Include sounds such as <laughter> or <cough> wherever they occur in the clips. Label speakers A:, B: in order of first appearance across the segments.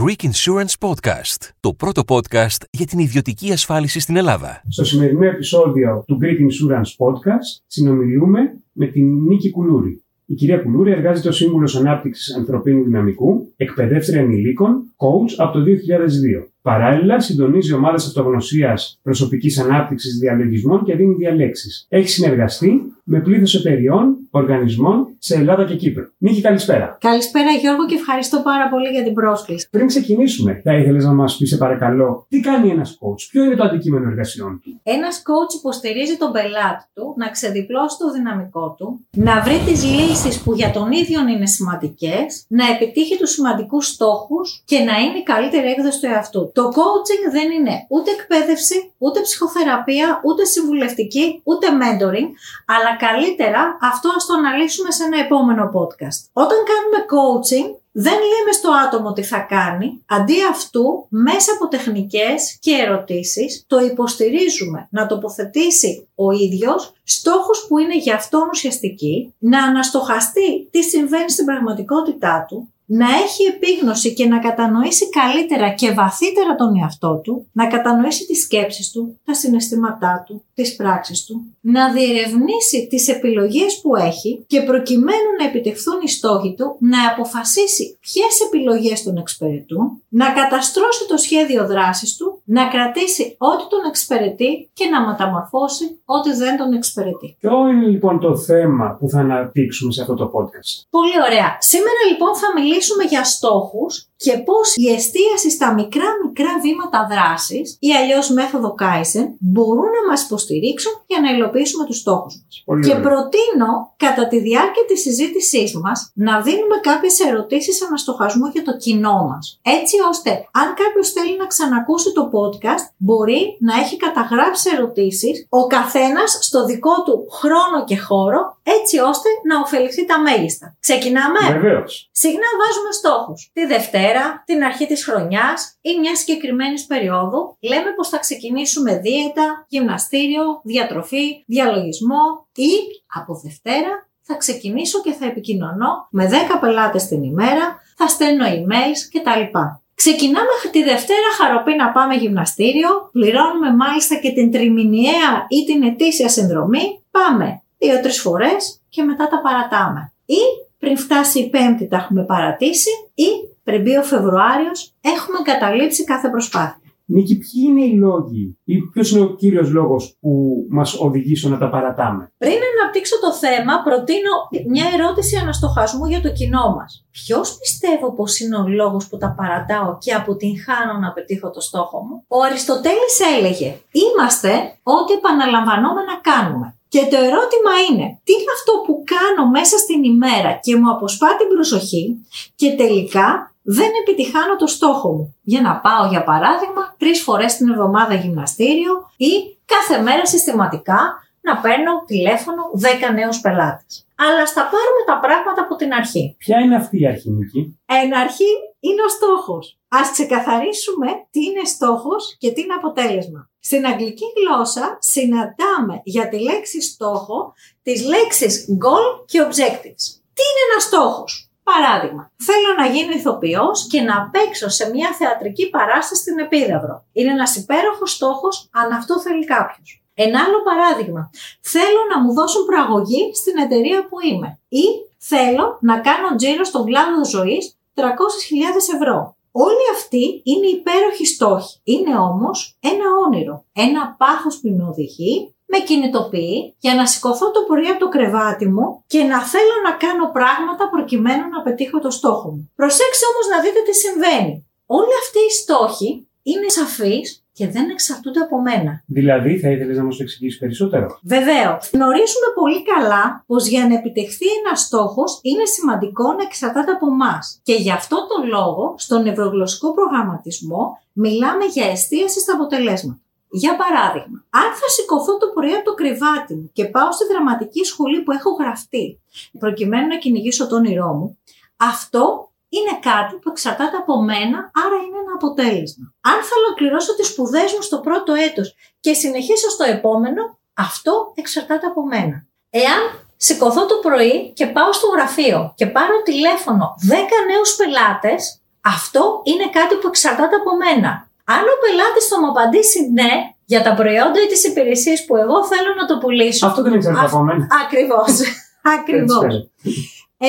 A: Greek Insurance Podcast, το πρώτο podcast για την ιδιωτική ασφάλιση στην Ελλάδα.
B: Στο σημερινό επεισόδιο του Greek Insurance Podcast συνομιλούμε με την Νίκη Κουλούρη. Η κυρία Κουλούρη εργάζεται ως Σύμβουλος Ανάπτυξης Ανθρωπίνου Δυναμικού, εκπαιδεύτρια ενηλίκων, coach από το 2002. Παράλληλα, συντονίζει ομάδες αυτογνωσίας προσωπικής ανάπτυξης διαλογισμών και δίνει διαλέξεις. Έχει συνεργαστεί με πλήθος εταιριών, οργανισμών σε Ελλάδα και Κύπρο. Νίκη, καλησπέρα.
C: Καλησπέρα Γιώργο και ευχαριστώ πάρα πολύ για την πρόσκληση.
B: Πριν ξεκινήσουμε, θα ήθελες να μας πεις, σε παρακαλώ, τι κάνει ένας coach, ποιο είναι το αντικείμενο εργασιών του;
C: Ένας coach υποστηρίζει τον πελάτη του να ξεδιπλώσει το δυναμικό του, να βρει τις λύσεις που για τον ίδιο είναι σημαντικές, να επιτύχει τους σημαντικούς στόχους και να είναι η καλύτερη έκδοση του εαυτού. Το coaching δεν είναι ούτε εκπαίδευση, ούτε ψυχοθεραπεία, ούτε συμβουλευτική, ούτε mentoring, αλλά καλύτερα αυτό ας το αναλύσουμε σε ένα επόμενο podcast. Όταν κάνουμε coaching, δεν λέμε στο άτομο τι θα κάνει, αντί αυτού μέσα από τεχνικές και ερωτήσεις το υποστηρίζουμε να τοποθετήσει ο ίδιος στόχους που είναι για αυτόν ουσιαστικοί, να αναστοχαστεί τι συμβαίνει στην πραγματικότητά του, να έχει επίγνωση και να κατανοήσει καλύτερα και βαθύτερα τον εαυτό του, να κατανοήσει τις σκέψεις του, τα συναισθήματά του, τις πράξεις του, να διερευνήσει τις επιλογές που έχει και προκειμένου να επιτευχθούν οι στόχοι του, να αποφασίσει ποιες επιλογές τον εξυπηρετούν, να καταστρώσει το σχέδιο δράσης του, να κρατήσει ό,τι τον εξυπηρετεί και να μεταμορφώσει ό,τι δεν τον εξυπηρετεί.
B: Ποιο είναι λοιπόν το θέμα που θα αναπτύξουμε σε αυτό το podcast.
C: Πολύ ωραία. Σήμερα λοιπόν θα μιλήσουμε για στόχους και πώς η εστίαση στα μικρά μικρά βήματα δράσης ή αλλιώς μέθοδο Kaizen μπορούν να μας υποστηρίξουν για να υλοποιήσουμε τους στόχους μας.
B: Πολύ
C: και
B: ωραία.
C: προτείνω κατά τη διάρκεια της συζήτησής μας να δίνουμε κάποιες ερωτήσεις αναστοχασμού για το κοινό μας. Έτσι ώστε αν κάποιος θέλει να ξανακούσει το podcast μπορεί να έχει καταγράψει ερωτήσεις ο καθένας στο δικό του χρόνο και χώρο έτσι ώστε να ωφεληθεί τα μέγιστα. Ξεκινάμε!
B: Βεβαίως.
C: Συχνά βάζουμε στόχους. Τη Δευτέρα, την αρχή της χρονιάς ή μια συγκεκριμένη περίοδου λέμε πως θα ξεκινήσουμε δίαιτα, γυμναστήριο, διατροφή, διαλογισμό ή από Δευτέρα θα ξεκινήσω και θα επικοινωνώ με 10 πελάτες την ημέρα, θα στέλνω emails κτλ. Ξεκινάμε τη Δευτέρα χαροπή να πάμε γυμναστήριο, πληρώνουμε μάλιστα και την τριμηνιαία ή την ετήσια συνδρομή, πάμε δύο-τρεις φορές και μετά τα παρατάμε. Ή πριν φτάσει η Πέμπτη τα έχουμε παρατήσει ή πριν μπει ο Φεβρουάριος έχουμε καταλήψει κάθε προσπάθεια.
B: Νίκη, ποιοι είναι οι λόγοι ή ποιος είναι ο κύριος λόγος που μας οδηγεί στο να τα παρατάμε;
C: Πριν αναπτύξω το θέμα, προτείνω μια ερώτηση αναστοχασμού για το κοινό μας. Ποιος πιστεύω πως είναι ο λόγος που τα παρατάω και αποτυγχάνω να πετύχω το στόχο μου; Ο Αριστοτέλης έλεγε «Είμαστε ό,τι επαναλαμβανόμενα κάνουμε». Και το ερώτημα είναι, τι είναι αυτό που κάνω μέσα στην ημέρα και μου αποσπά την προσοχή και τελικά δεν επιτυχάνω το στόχο μου. Για να πάω, για παράδειγμα, τρεις φορές την εβδομάδα γυμναστήριο ή κάθε μέρα συστηματικά να παίρνω τηλέφωνο 10 νέους πελάτες. Αλλά στα πάρουμε τα πράγματα από την αρχή.
B: Ποια είναι αυτή η αρχή, Νίκη;
C: Εν αρχή είναι ο στόχος. Ας ξεκαθαρίσουμε τι είναι στόχος και τι είναι αποτέλεσμα. Στην αγγλική γλώσσα συναντάμε για τη λέξη στόχο τις λέξεις goal και objectives. Τι είναι ένας στόχος; Παράδειγμα, θέλω να γίνω ηθοποιός και να παίξω σε μια θεατρική παράσταση στην Επίδαυρο. Είναι ένας υπέροχος στόχος αν αυτό θέλει κάποιος. Ένα άλλο παράδειγμα, θέλω να μου δώσουν προαγωγή στην εταιρεία που είμαι ή θέλω να κάνω τζίρο στον κλάδο ζωής 300.000 ευρώ. Όλοι αυτοί είναι υπέροχοι στόχοι. Είναι όμως ένα όνειρο, ένα πάχος που με οδηγεί, με κινητοποιεί για να σηκωθώ το πρωί από το κρεβάτι μου και να θέλω να κάνω πράγματα προκειμένου να πετύχω το στόχο μου. Προσέξτε όμως να δείτε τι συμβαίνει. Όλοι αυτοί οι στόχοι είναι σαφείς και δεν εξαρτούνται από μένα.
B: Δηλαδή, θα ήθελες να μας το εξηγήσεις περισσότερο;
C: Βεβαίως. Γνωρίζουμε πολύ καλά πως για να επιτευχθεί ένας στόχος είναι σημαντικό να εξαρτάται από εμάς. Και γι' αυτό το λόγο, στον νευρογλωσσικό προγραμματισμό, μιλάμε για εστίαση στα αποτελέσματα. Για παράδειγμα, αν θα σηκωθώ το πρωί από το κρεβάτι μου και πάω στη δραματική σχολή που έχω γραφτεί, προκειμένου να κυνηγήσω το όνειρό μου, αυτό είναι κάτι που εξαρτάται από μένα, άρα είναι ένα αποτέλεσμα. Αν θα ολοκληρώσω τις σπουδές μου στο πρώτο έτος και συνεχίσω στο επόμενο, αυτό εξαρτάται από μένα. Εάν σηκωθώ το πρωί και πάω στο γραφείο και πάρω τηλέφωνο 10 νέους πελάτες, Αυτό είναι κάτι που εξαρτάται από μένα. Αν ο πελάτη θα μου απαντήσει ναι για τα προϊόντα ή τις υπηρεσίες που εγώ θέλω να το πουλήσω.
B: Αυτό δεν εξαρτάται από μένα.
C: Ακριβώς. <laughs> Ακριβώς.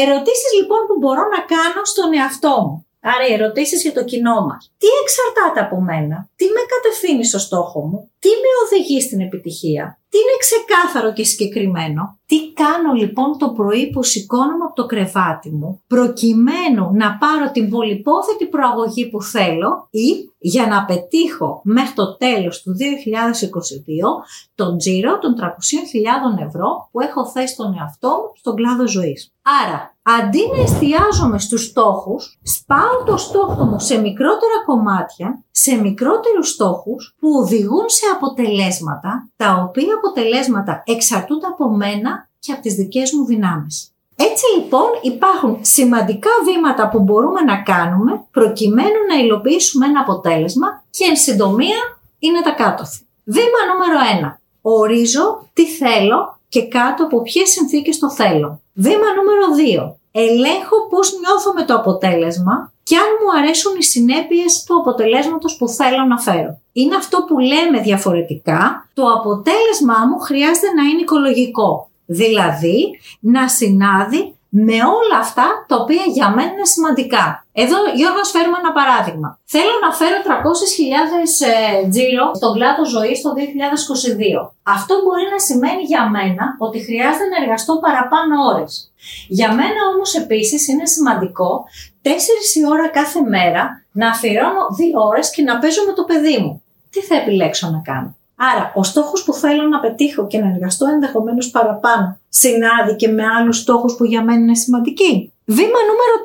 C: Ερωτήσεις λοιπόν που μπορώ να κάνω στον εαυτό μου. Άρα οι ερωτήσεις για το κοινό μας. Τι εξαρτάται από μένα, τι με κατευθύνει στο στόχο μου, τι με οδηγεί στην επιτυχία, τι είναι ξεκάθαρο και συγκεκριμένο; Τι κάνω λοιπόν το πρωί που σηκώνομαι από το κρεβάτι μου προκειμένου να πάρω την πολυπόθετη προαγωγή που θέλω ή για να πετύχω μέχρι το τέλος του 2022 τον τζίρο των 300.000 ευρώ που έχω θέσει στον εαυτό μου στον κλάδο ζωής. Άρα, αντί να εστιάζομαι στους στόχους, σπάω το στόχο μου σε μικρότερα κομμάτια, σε μικρότερους στόχους που οδηγούν σε αποτελέσματα, τα οποία αποτελέσματα εξαρτούνται από μένα και από τις δικές μου δυνάμεις. Έτσι λοιπόν υπάρχουν σημαντικά βήματα που μπορούμε να κάνουμε προκειμένου να υλοποιήσουμε ένα αποτέλεσμα και εν συντομία είναι τα κάτωθη. Βήμα νούμερο 1. Ορίζω τι θέλω και κάτω από ποιες συνθήκες το θέλω. Βήμα νούμερο 2. Ελέγχω πώς νιώθω με το αποτέλεσμα και αν μου αρέσουν οι συνέπειες του αποτελέσματος που θέλω να φέρω. Είναι αυτό που λέμε διαφορετικά, το αποτέλεσμά μου χρειάζεται να είναι οικολογικό. Δηλαδή, να συνάδει με όλα αυτά τα οποία για μένα είναι σημαντικά. Εδώ, Γιώργος, φέρουμε ένα παράδειγμα. Θέλω να φέρω 300.000 ε, τζίρο στον κλάδο ζωής το 2022. Αυτό μπορεί να σημαίνει για μένα ότι χρειάζεται να εργαστώ παραπάνω ώρες. Για μένα όμως επίσης είναι σημαντικό 4 η ώρα κάθε μέρα να αφιερώνω 2 ώρες και να παίζω με το παιδί μου. Τι θα επιλέξω να κάνω; Άρα, ο στόχος που θέλω να πετύχω και να εργαστώ ενδεχομένως παραπάνω συνάδει και με άλλους στόχους που για μένα είναι σημαντικοί. Βήμα νούμερο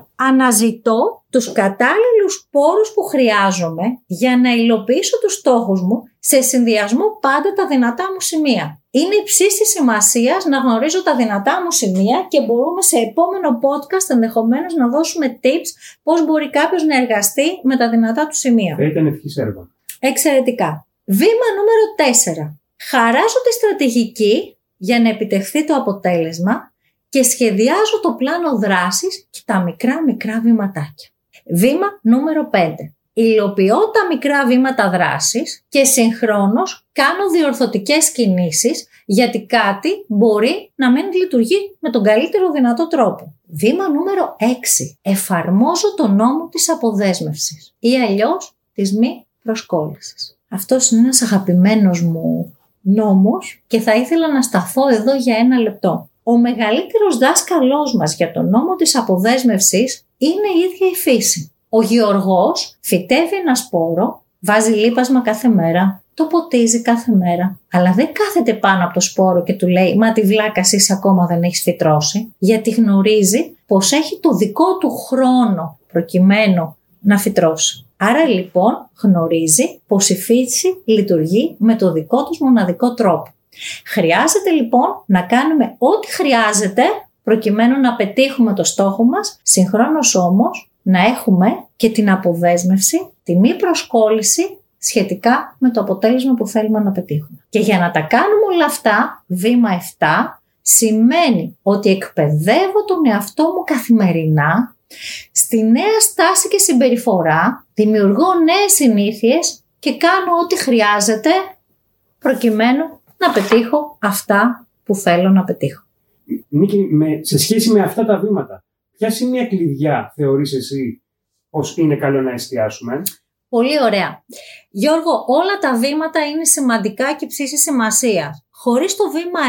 C: 3. Αναζητώ τους κατάλληλους πόρους που χρειάζομαι για να υλοποιήσω τους στόχους μου σε συνδυασμό πάντα τα δυνατά μου σημεία. Είναι υψής της σημασίας να γνωρίζω τα δυνατά μου σημεία και μπορούμε σε επόμενο podcast ενδεχομένως να δώσουμε tips πώς μπορεί κάποιος να εργαστεί με τα δυνατά του σημεία.
B: Θα ήταν ευχής έργο.
C: Εξαιρετικά. Βήμα νούμερο 4. Χαράζω τη στρατηγική για να επιτευχθεί το αποτέλεσμα και σχεδιάζω το πλάνο δράσης και τα μικρά μικρά βήματάκια. Βήμα νούμερο 5. Υλοποιώ τα μικρά βήματα δράσης και συγχρόνως κάνω διορθωτικές κινήσεις γιατί κάτι μπορεί να μην λειτουργεί με τον καλύτερο δυνατό τρόπο. Βήμα νούμερο 6. Εφαρμόζω το νόμο της αποδέσμευσης ή αλλιώς της μη προσκόλλησης. Αυτός είναι ένας αγαπημένος μου νόμος και θα ήθελα να σταθώ εδώ για ένα λεπτό. Ο μεγαλύτερος δάσκαλός μας για τον νόμο της αποδέσμευσης είναι η ίδια η φύση. Ο Γεωργός φυτεύει ένα σπόρο, βάζει λίπασμα κάθε μέρα, το ποτίζει κάθε μέρα, αλλά δεν κάθεται πάνω από το σπόρο και του λέει «Μα τη βλάκα εσύ ακόμα δεν έχεις φυτρώσει», γιατί γνωρίζει πως έχει το δικό του χρόνο προκειμένου να φυτρώσει. Άρα λοιπόν γνωρίζει πως η φύση λειτουργεί με το δικό τους μοναδικό τρόπο. Χρειάζεται λοιπόν να κάνουμε ό,τι χρειάζεται προκειμένου να πετύχουμε το στόχο μας, συγχρόνως όμως να έχουμε και την αποδέσμευση, τη μη προσκόλληση σχετικά με το αποτέλεσμα που θέλουμε να πετύχουμε. Και για να τα κάνουμε όλα αυτά, βήμα 7, σημαίνει ότι εκπαιδεύω τον εαυτό μου καθημερινά Στη νέα στάση και συμπεριφορά δημιουργώ νέες συνήθειες και κάνω ό,τι χρειάζεται προκειμένου να πετύχω αυτά που θέλω να πετύχω.
B: Νίκη, με, σε σχέση με αυτά τα βήματα, ποια σημεία κλειδιά θεωρείς εσύ πως είναι καλό να εστιάσουμε;
C: Πολύ ωραία. Γιώργο, όλα τα βήματα είναι σημαντικά και ψήσει σημασία. Χωρίς το βήμα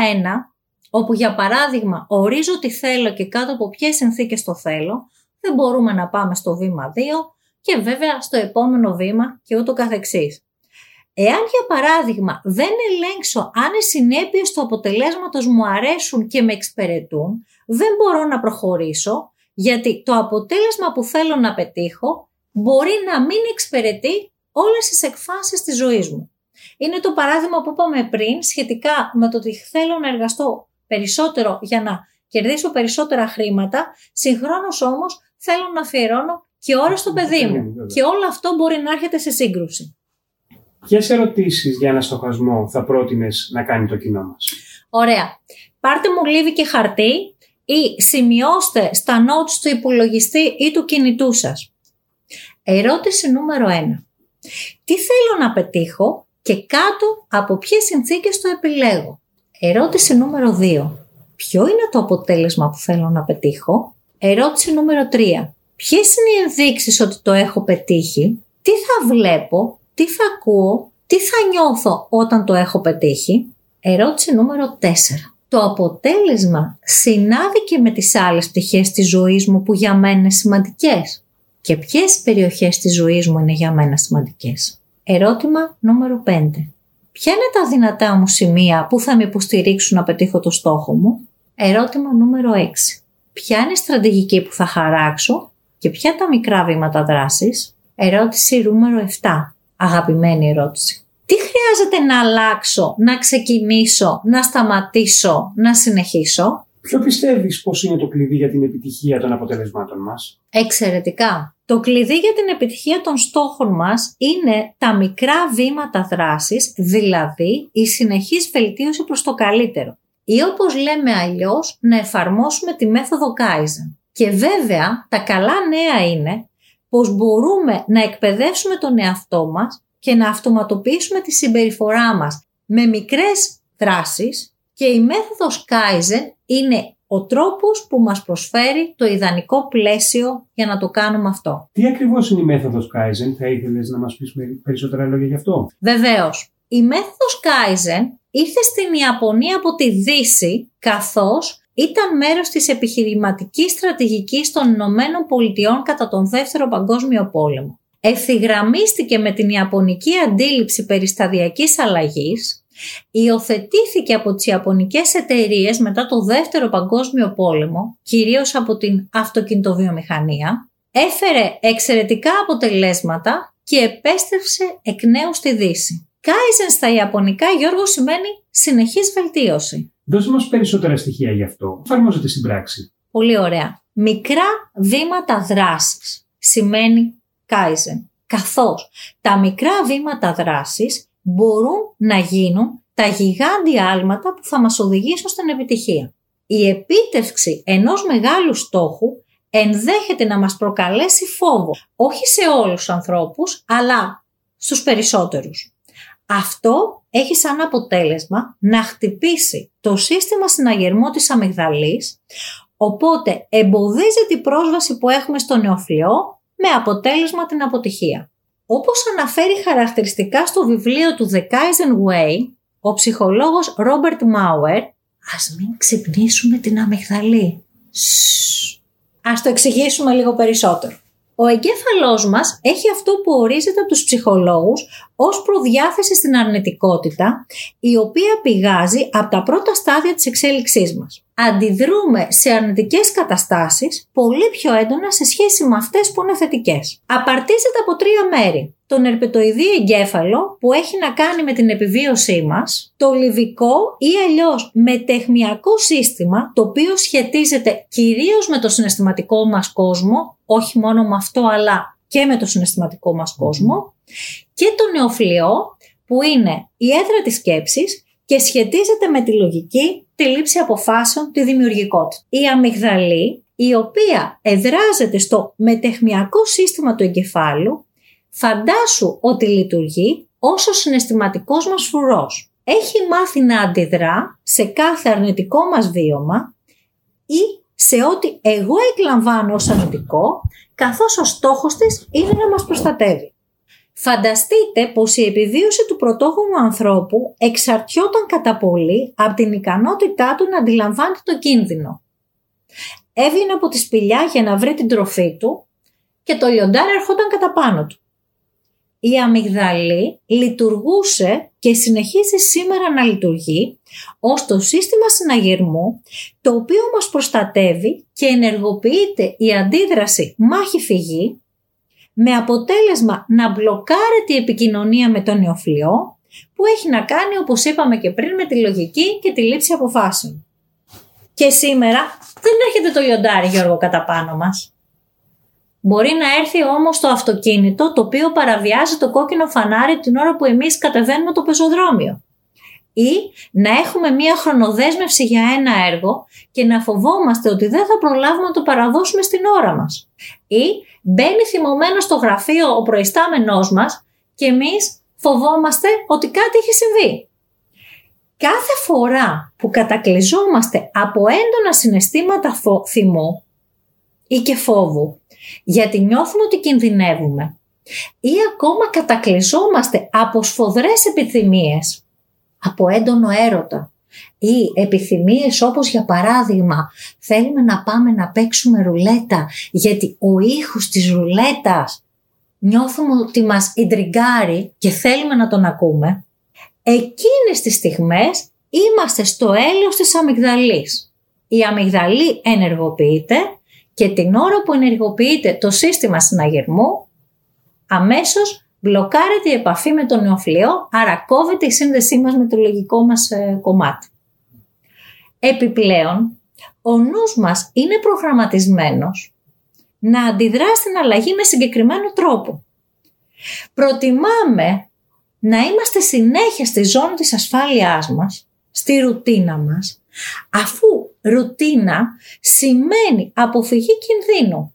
C: 1, όπου για παράδειγμα ορίζω τι θέλω και κάτω από ποιες συνθήκες το θέλω, δεν μπορούμε να πάμε στο βήμα 2 και βέβαια στο επόμενο βήμα και ούτω καθεξής. Εάν για παράδειγμα δεν ελέγξω αν οι συνέπειες του αποτελέσματος μου αρέσουν και με εξυπηρετούν, δεν μπορώ να προχωρήσω γιατί το αποτέλεσμα που θέλω να πετύχω μπορεί να μην εξυπηρετεί όλες τις εκφάσεις της ζωής μου. Είναι το παράδειγμα που είπαμε πριν σχετικά με το ότι θέλω να εργαστώ περισσότερο για να κερδίσω περισσότερα χρήματα, συγχρόνως όμως θέλω να αφιερώνω και ώρα στο παιδί μου. Και όλο αυτό μπορεί να έρχεται σε σύγκρουση.
B: Ποιες ερωτήσεις για ένα στοχασμό θα πρότεινες να κάνει το κοινό μας;
C: Ωραία. Πάρτε μου λίβι και χαρτί ή σημειώστε στα notes του υπολογιστή ή του κινητού σας. Ερώτηση νούμερο 1. Τι θέλω να πετύχω και κάτω από ποιες συνθήκες το επιλέγω; Ερώτηση νούμερο 2. Ποιο είναι το αποτέλεσμα που θέλω να πετύχω; Ερώτηση νούμερο 3. Ποιες είναι οι ενδείξεις ότι το έχω πετύχει; Τι θα βλέπω, τι θα ακούω, τι θα νιώθω όταν το έχω πετύχει; Ερώτηση νούμερο 4. Το αποτέλεσμα συνάδει και με τις άλλες πτυχές της ζωής μου που για μένα είναι σημαντικές. Και ποιες περιοχές της ζωής μου είναι για μένα σημαντικές; Ερώτημα νούμερο 5. Ποια είναι τα δυνατά μου σημεία που θα με υποστηρίξουν να πετύχω το στόχο μου; Ερώτημα νούμερο 6. Ποια είναι η στρατηγική που θα χαράξω και ποια τα μικρά βήματα δράσης; Ερώτηση νούμερο 7. Αγαπημένη ερώτηση. Τι χρειάζεται να αλλάξω, να ξεκινήσω, να σταματήσω, να συνεχίσω;
B: Ποιο πιστεύεις πως είναι το κλειδί για την επιτυχία των αποτελεσμάτων μας;
C: Εξαιρετικά. Το κλειδί για την επιτυχία των στόχων μας είναι τα μικρά βήματα δράσης, δηλαδή η συνεχής βελτίωση προς το καλύτερο. Ή όπως λέμε αλλιώς, να εφαρμόσουμε τη μέθοδο Kaizen. Και βέβαια, τα καλά νέα είναι πως μπορούμε να εκπαιδεύσουμε τον εαυτό μας και να αυτοματοποιήσουμε τη συμπεριφορά μας με μικρές δράσεις και η μέθοδος Kaizen είναι ο τρόπος που μας προσφέρει το ιδανικό πλαίσιο για να το κάνουμε αυτό.
B: Τι ακριβώς είναι η μέθοδος Kaizen, θα ήθελες να μας πεις περισσότερα λόγια γι' αυτό;
C: Βεβαίως. Η μέθοδος Kaizen ήρθε στην Ιαπωνία από τη Δύση καθώς ήταν μέρος της επιχειρηματικής στρατηγικής των Ηνωμένων Πολιτειών κατά τον Δεύτερο Παγκόσμιο Πόλεμο. Ευθυγραμμίστηκε με την Ιαπωνική αντίληψη περισταδιακής αλλαγής Υιοθετήθηκε από τις Ιαπωνικές εταιρείες μετά το Δεύτερο Παγκόσμιο Πόλεμο, κυρίως από την αυτοκινητοβιομηχανία, έφερε εξαιρετικά αποτελέσματα και επέστρεψε εκ νέου στη Δύση. Κάιζενς στα Ιαπωνικά, Γιώργος, σημαίνει συνεχής βελτίωση.
B: Δώσε μας περισσότερα στοιχεία γι' αυτό. Εφαρμόζεται στην πράξη.
C: Πολύ ωραία. Μικρά βήματα δράσης σημαίνει Κάιζεν. Καθώς τα μικρά βήματα δράσης μπορούν να γίνουν τα γιγάντια άλματα που θα μας οδηγήσουν στην επιτυχία. Η επίτευξη ενός μεγάλου στόχου ενδέχεται να μας προκαλέσει φόβο, όχι σε όλους τους ανθρώπους, αλλά στους περισσότερους. Αυτό έχει σαν αποτέλεσμα να χτυπήσει το σύστημα συναγερμού της αμυγδαλής, οπότε εμποδίζει την πρόσβαση που έχουμε στο νεοφλοιό με αποτέλεσμα την αποτυχία. Όπως αναφέρει χαρακτηριστικά στο βιβλίο του The Kaizen Way, ο ψυχολόγος Ρόμπερτ Μάουερ, ας μην ξυπνήσουμε την αμυγδαλή. Ας το εξηγήσουμε λίγο περισσότερο. Ο εγκέφαλός μας έχει αυτό που ορίζεται από τους ψυχολόγους ως προδιάθεση στην αρνητικότητα, η οποία πηγάζει από τα πρώτα στάδια της εξέλιξής μας. Αντιδρούμε σε αρνητικές καταστάσεις πολύ πιο έντονα σε σχέση με αυτές που είναι θετικές. Απαρτίζεται από τρία μέρη. Τον ερπετοειδή εγκέφαλο που έχει να κάνει με την επιβίωσή μας, το λιβικό ή αλλιώς μετεχμιακό σύστημα το οποίο σχετίζεται κυρίως με το συναισθηματικό μας κόσμο, όχι μόνο με αυτό αλλά και με το συναισθηματικό μας κόσμο και το νεοφλοιό που είναι η έδρα της σκέψης και σχετίζεται με τη λογική, τη λήψη αποφάσεων, τη δημιουργικότητα. Η αμυγδαλή, η οποία εδράζεται στο μετεχμιακό σύστημα του εγκεφάλου, φαντάσου ότι λειτουργεί ως ο συναισθηματικός μας φουρός. Έχει μάθει να αντιδρά σε κάθε αρνητικό μας βίωμα ή σε ό,τι εγώ εκλαμβάνω ως αρνητικό, καθώς ο στόχος της είναι να μας προστατεύει. Φανταστείτε πως η επιβίωση του πρωτόγονου ανθρώπου εξαρτιόταν κατά πολύ από την ικανότητά του να αντιλαμβάνεται το κίνδυνο. Έβγαινε από τη σπηλιά για να βρει την τροφή του και το λιοντάρι ερχόταν κατά πάνω του. Η αμυγδαλή λειτουργούσε και συνεχίζει σήμερα να λειτουργεί ως το σύστημα συναγερμού το οποίο μας προστατεύει και ενεργοποιείται η αντίδραση μάχη-φυγή με αποτέλεσμα να μπλοκάρεται η επικοινωνία με τον νεοφλοιό που έχει να κάνει όπως είπαμε και πριν με τη λογική και τη λήψη αποφάσεων. Και σήμερα δεν έρχεται το λιοντάρι Γιώργο κατά πάνω μας. Μπορεί να έρθει όμως το αυτοκίνητο το οποίο παραβιάζει το κόκκινο φανάρι την ώρα που εμείς κατεβαίνουμε το πεζοδρόμιο. Ή να έχουμε μία χρονοδέσμευση για ένα έργο και να φοβόμαστε ότι δεν θα προλάβουμε να το παραδώσουμε στην ώρα μας. Ή μπαίνει θυμωμένος στο γραφείο ο προϊστάμενός μας και εμείς φοβόμαστε ότι κάτι έχει συμβεί. Κάθε φορά που κατακλυζόμαστε από έντονα συναισθήματα θυμού ή και φόβου, γιατί νιώθουμε ότι κινδυνεύουμε, ή ακόμα κατακλυζόμαστε από σφοδρές επιθυμίες, από έντονο έρωτα ή επιθυμίες όπως για παράδειγμα θέλουμε να πάμε να παίξουμε ρουλέτα γιατί ο ήχος της ρουλέτας νιώθουμε ότι μας ιντριγκάρει και θέλουμε να τον ακούμε, εκείνες τις στιγμές είμαστε στο έλεος της αμυγδαλής. Η αμυγδαλή ενεργοποιείται και την ώρα που ενεργοποιείται το σύστημα συναγερμού, αμέσως μπλοκάρεται η επαφή με τον νεοφλοιό, άρα κόβεται η σύνδεσή μας με το λογικό μας ε, κομμάτι. Επιπλέον, ο νους μας είναι προγραμματισμένος να αντιδρά στην αλλαγή με συγκεκριμένο τρόπο. Προτιμάμε να είμαστε συνέχεια στη ζώνη της ασφάλειάς μας, στη ρουτίνα μας, αφού ρουτίνα σημαίνει αποφυγή κινδύνου.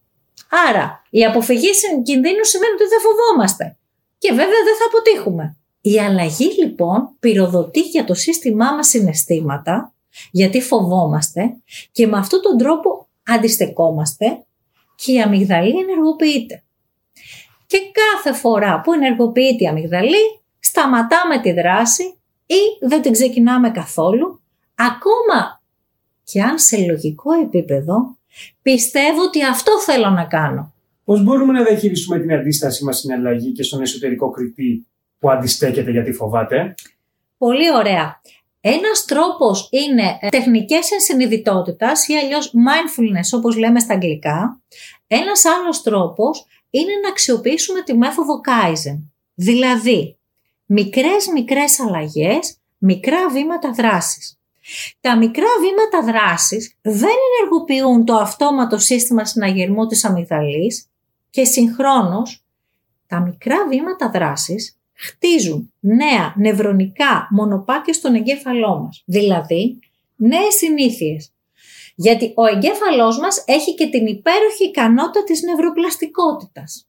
C: Άρα, η αποφυγή κινδύνου σημαίνει ότι δεν φοβόμαστε και βέβαια δεν θα αποτύχουμε. Η αλλαγή λοιπόν πυροδοτεί για το σύστημά μας συναισθήματα, γιατί φοβόμαστε και με αυτόν τον τρόπο αντιστεκόμαστε και η αμυγδαλή ενεργοποιείται. Και κάθε φορά που ενεργοποιείται η αμυγδαλή, σταματάμε τη δράση ή δεν την ξεκινάμε καθόλου, ακόμα και αν σε λογικό επίπεδο πιστεύω ότι αυτό θέλω να κάνω.
B: Πώς μπορούμε να διαχειριστούμε την αντίστασή μας στην αλλαγή και στον εσωτερικό κριτή που αντιστέκεται γιατί φοβάται;
C: Πολύ ωραία. Ένας τρόπος είναι ε, τεχνικές ενσυνειδητότητας ή αλλιώς mindfulness όπως λέμε στα αγγλικά. Ένας άλλος τρόπος είναι να αξιοποιήσουμε τη μέθοδο Kaizen. Δηλαδή, μικρές μικρές αλλαγές, μικρά βήματα δράσης. Τα μικρά βήματα δράσης δεν ενεργοποιούν το αυτόματο σύστημα συναγερμού της αμυγδαλής και συγχρόνως τα μικρά βήματα δράσης χτίζουν νέα νευρονικά μονοπάτια στον εγκέφαλό μας. Δηλαδή, νέες συνήθειες. Γιατί ο εγκέφαλός μας έχει και την υπέροχη ικανότητα της νευροπλαστικότητας.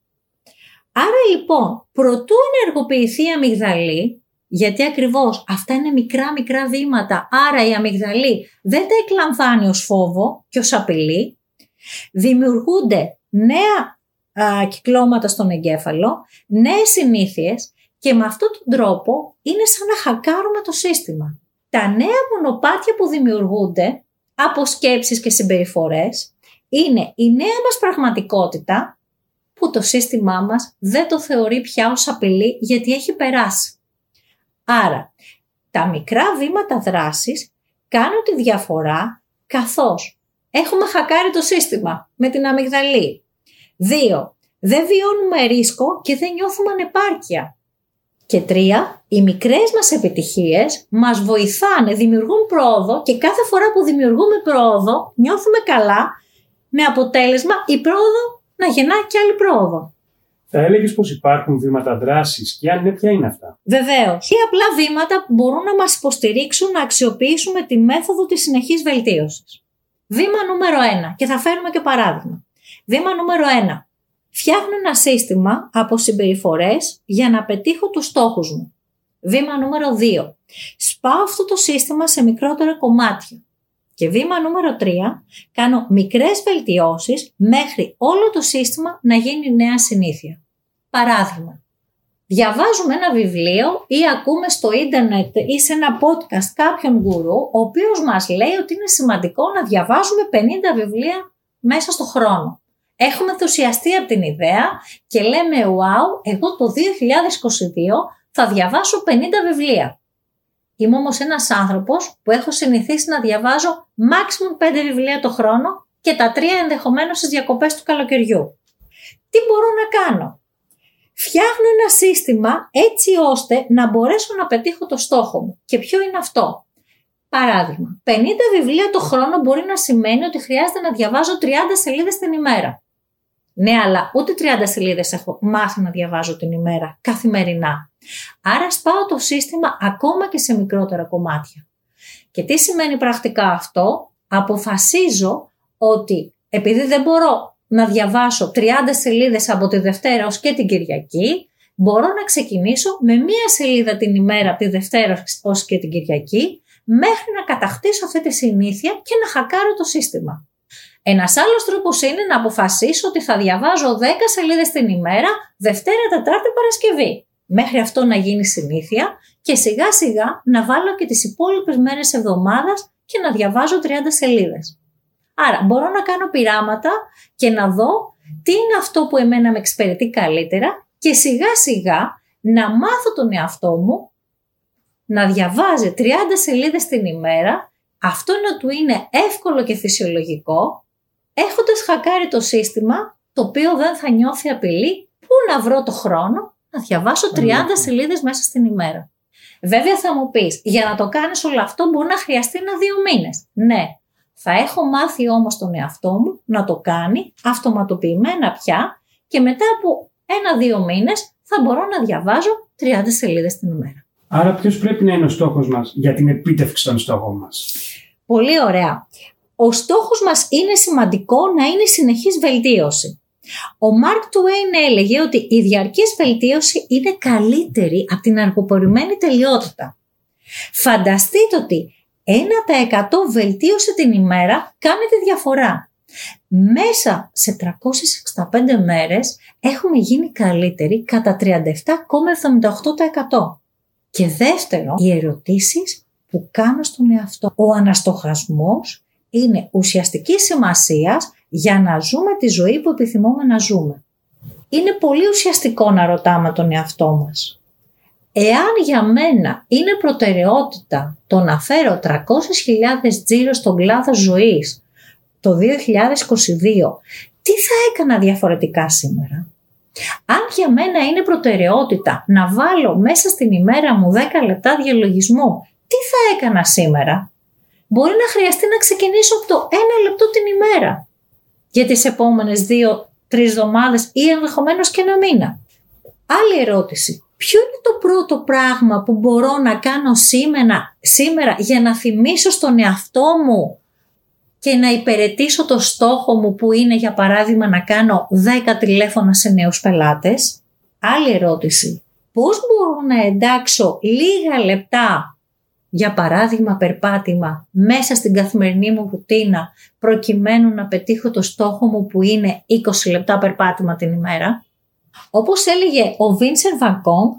C: Άρα λοιπόν, προτού ενεργοποιηθεί η αμυγδαλή, γιατί ακριβώς αυτά είναι μικρά μικρά βήματα, άρα η αμυγδαλή δεν τα εκλαμβάνει ως φόβο και ως απειλή, δημιουργούνται νέα α, κυκλώματα στον εγκέφαλο, νέες συνήθειες και με αυτόν τον τρόπο είναι σαν να χακάρουμε το σύστημα. Τα νέα μονοπάτια που δημιουργούνται από σκέψεις και συμπεριφορές είναι η νέα μας πραγματικότητα που το σύστημά μας δεν το θεωρεί πια ως απειλή γιατί έχει περάσει. Άρα, τα μικρά βήματα δράσης κάνουν τη διαφορά καθώς έχουμε χακάρει το σύστημα με την αμυγδαλή. Δύο, δεν βιώνουμε ρίσκο και δεν νιώθουμε ανεπάρκεια. Και τρία, οι μικρές μας επιτυχίες μας βοηθάνε, δημιουργούν πρόοδο και κάθε φορά που δημιουργούμε πρόοδο νιώθουμε καλά με αποτέλεσμα η πρόοδο να γεννά και άλλη πρόοδο.
B: Θα έλεγες πως υπάρχουν βήματα δράσης και αν ναι, ποια είναι αυτά;
C: Βεβαίως. Ή απλά βήματα που μπορούν να μας υποστηρίξουν να αξιοποιήσουμε τη μέθοδο της συνεχής βελτίωσης. Βήμα νούμερο 1. Και θα φέρουμε και παράδειγμα. Βήμα νούμερο 1. Φτιάχνω ένα σύστημα από συμπεριφορές για να πετύχω τους στόχους μου. Βήμα νούμερο 2. Σπάω αυτό το σύστημα σε μικρότερα κομμάτια. Και βήμα νούμερο 3. Κάνω μικρές βελτιώσεις μέχρι όλο το σύστημα να γίνει νέα συνήθεια. Παράδειγμα. Διαβάζουμε ένα βιβλίο ή ακούμε στο ίντερνετ ή σε ένα podcast κάποιον γκουρού ο οποίος μας λέει ότι είναι σημαντικό να διαβάζουμε 50 βιβλία μέσα στο χρόνο έχουμε ενθουσιαστεί από την ιδέα και λέμε wow, εγώ το 2022 θα διαβάσω 50 βιβλία. Είμαι όμως ένας άνθρωπος που έχω συνηθίσει να διαβάζω maximum 5 βιβλία το χρόνο και τα τρία ενδεχομένως στις διακοπές του καλοκαιριού. Τι μπορώ να κάνω; Φτιάχνω ένα σύστημα έτσι ώστε να μπορέσω να πετύχω το στόχο μου. Και ποιο είναι αυτό; Παράδειγμα, 50 βιβλία το χρόνο μπορεί να σημαίνει ότι χρειάζεται να διαβάζω 30 σελίδες την ημέρα. Ναι, αλλά ούτε 30 σελίδες έχω μάθει να διαβάζω την ημέρα καθημερινά. Άρα σπάω το σύστημα ακόμα και σε μικρότερα κομμάτια. Και τι σημαίνει πρακτικά αυτό, αποφασίζω ότι επειδή δεν μπορώ να διαβάσω 30 σελίδες από τη Δευτέρα ως και την Κυριακή, μπορώ να ξεκινήσω με μία σελίδα την ημέρα από τη Δευτέρα ως και την Κυριακή, μέχρι να κατακτήσω αυτή τη συνήθεια και να χακάρω το σύστημα. Ένας άλλος τρόπος είναι να αποφασίσω ότι θα διαβάζω 10 σελίδες την ημέρα, Δευτέρα, Τετάρτη, Παρασκευή. Μέχρι αυτό να γίνει συνήθεια και σιγά σιγά να βάλω και τις υπόλοιπες μέρες εβδομάδας και να διαβάζω 30 σελίδες. Άρα μπορώ να κάνω πειράματα και να δω τι είναι αυτό που εμένα με εξυπηρετεί καλύτερα και σιγά σιγά να μάθω τον εαυτό μου να διαβάζει 30 σελίδες την ημέρα, αυτό να του είναι εύκολο και φυσιολογικό, έχοντας χακάρει το σύστημα, το οποίο δεν θα νιώθει απειλή, πού να βρω το χρόνο να διαβάσω 30 σελίδες μέσα στην ημέρα. Βέβαια θα μου πεις, για να το κάνεις όλο αυτό μπορεί να χρειαστεί ένα-δύο μήνες. Ναι, θα έχω μάθει όμως τον εαυτό μου να το κάνει αυτοματοποιημένα πια και μετά από ένα-δύο μήνες θα μπορώ να διαβάζω 30 σελίδες την ημέρα.
B: Άρα ποιος πρέπει να είναι ο στόχος μας για την επίτευξη των στόχων μας;
C: Πολύ ωραία. Ο στόχος μας είναι σημαντικό να είναι συνεχής βελτίωση. Ο Μάρκ Τουέιν έλεγε ότι η διαρκής βελτίωση είναι καλύτερη από την αργοπορημένη τελειότητα. Φανταστείτε ότι 1% βελτίωση την ημέρα κάνει τη διαφορά. Μέσα σε 365 μέρες έχουμε γίνει καλύτεροι κατά 37,78%. Και δεύτερο, οι ερωτήσεις που κάνω στον εαυτό. Ο αναστοχασμός είναι ουσιαστική σημασίας για να ζούμε τη ζωή που επιθυμούμε να ζούμε. Είναι πολύ ουσιαστικό να ρωτάμε τον εαυτό μας. Εάν για μένα είναι προτεραιότητα το να φέρω 300.000 τζίρο στον κλάδο ζωής το 2022, τι θα έκανα διαφορετικά σήμερα; Αν για μένα είναι προτεραιότητα να βάλω μέσα στην ημέρα μου 10 λεπτά διαλογισμού, τι θα έκανα σήμερα; Μπορεί να χρειαστεί να ξεκινήσω από το ένα λεπτό την ημέρα για τις επόμενες 2-3 εβδομάδες ή ενδεχομένως και ένα μήνα. Άλλη ερώτηση. Ποιο είναι το πρώτο πράγμα που μπορώ να κάνω σήμερα, σήμερα για να θυμίσω στον εαυτό μου και να υπηρετήσω το στόχο μου που είναι για παράδειγμα να κάνω 10 τηλέφωνα σε νέους πελάτες; Άλλη ερώτηση. Πώς μπορώ να εντάξω λίγα λεπτά για παράδειγμα περπάτημα μέσα στην καθημερινή μου ρουτίνα προκειμένου να πετύχω το στόχο μου που είναι 20 λεπτά περπάτημα την ημέρα. Όπως έλεγε ο Βίνσερ Βαγκόγκ,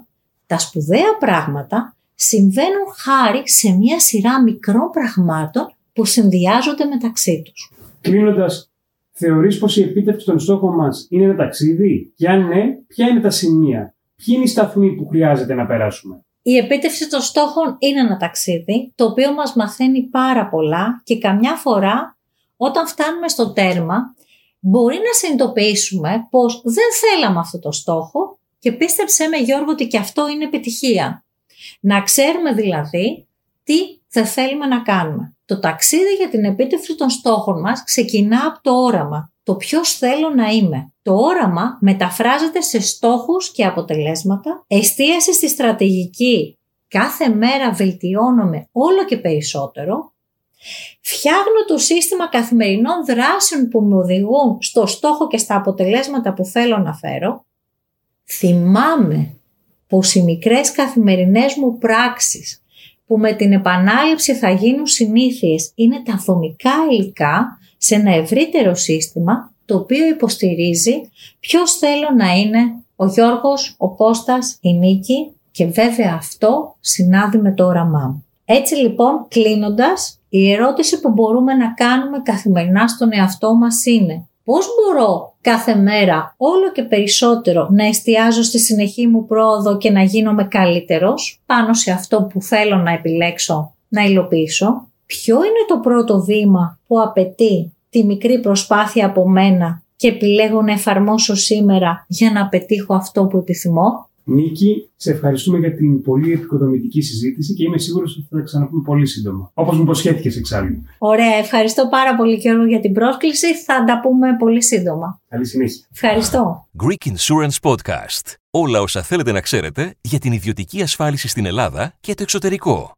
C: τα σπουδαία πράγματα συμβαίνουν χάρη σε μια σειρά μικρών πραγμάτων που συνδυάζονται μεταξύ τους.
B: Κλείνοντας, θεωρείς πως η επίτευξη των στόχων μας είναι ένα ταξίδι; Και αν ναι, ποια είναι τα σημεία, ποιοι είναι οι σταθμοί που χρειάζεται να περάσουμε;
C: Η επίτευξη των στόχων είναι ένα ταξίδι το οποίο μας μαθαίνει πάρα πολλά και καμιά φορά όταν φτάνουμε στο τέρμα μπορεί να συνειδητοποιήσουμε πως δεν θέλαμε αυτό το στόχο και πίστεψέ με Γιώργο ότι και αυτό είναι επιτυχία. Να ξέρουμε δηλαδή τι δεν θέλουμε να κάνουμε. Το ταξίδι για την επίτευξη των στόχων μας ξεκινά από το όραμα. Το ποιος θέλω να είμαι. Το όραμα μεταφράζεται σε στόχους και αποτελέσματα, εστίαση στη στρατηγική, κάθε μέρα βελτιώνομαι όλο και περισσότερο, φτιάχνω το σύστημα καθημερινών δράσεων που με οδηγούν στο στόχο και στα αποτελέσματα που θέλω να φέρω, θυμάμαι πως οι μικρές καθημερινές μου πράξεις που με την επανάληψη θα γίνουν συνήθειες είναι τα δομικά υλικά σε ένα ευρύτερο σύστημα το οποίο υποστηρίζει ποιος θέλω να είναι ο Γιώργος, ο Κώστας, η Νίκη και βέβαια αυτό συνάδει με το όραμά μου. Έτσι λοιπόν κλείνοντας, η ερώτηση που μπορούμε να κάνουμε καθημερινά στον εαυτό μας είναι πώς μπορώ κάθε μέρα όλο και περισσότερο να εστιάζω στη συνεχή μου πρόοδο και να γίνομαι καλύτερος πάνω σε αυτό που θέλω να επιλέξω να υλοποιήσω; Ποιο είναι το πρώτο βήμα που απαιτεί τη μικρή προσπάθεια από μένα και επιλέγω να εφαρμόσω σήμερα για να πετύχω αυτό που επιθυμώ.
B: Νίκη, σε ευχαριστούμε για την πολύ επικοδομητική συζήτηση και είμαι σίγουρος ότι θα τα ξαναπούμε πολύ σύντομα. Όπως μου υποσχέθηκες εξάλλου.
C: Ωραία, ευχαριστώ πάρα πολύ Γιώργο για την πρόσκληση. Θα τα πούμε πολύ σύντομα.
B: Καλή συνέχεια.
C: Ευχαριστώ.
A: Greek Insurance Podcast. Όλα όσα θέλετε να ξέρετε για την ιδιωτική ασφάλιση στην Ελλάδα και το εξωτερικό.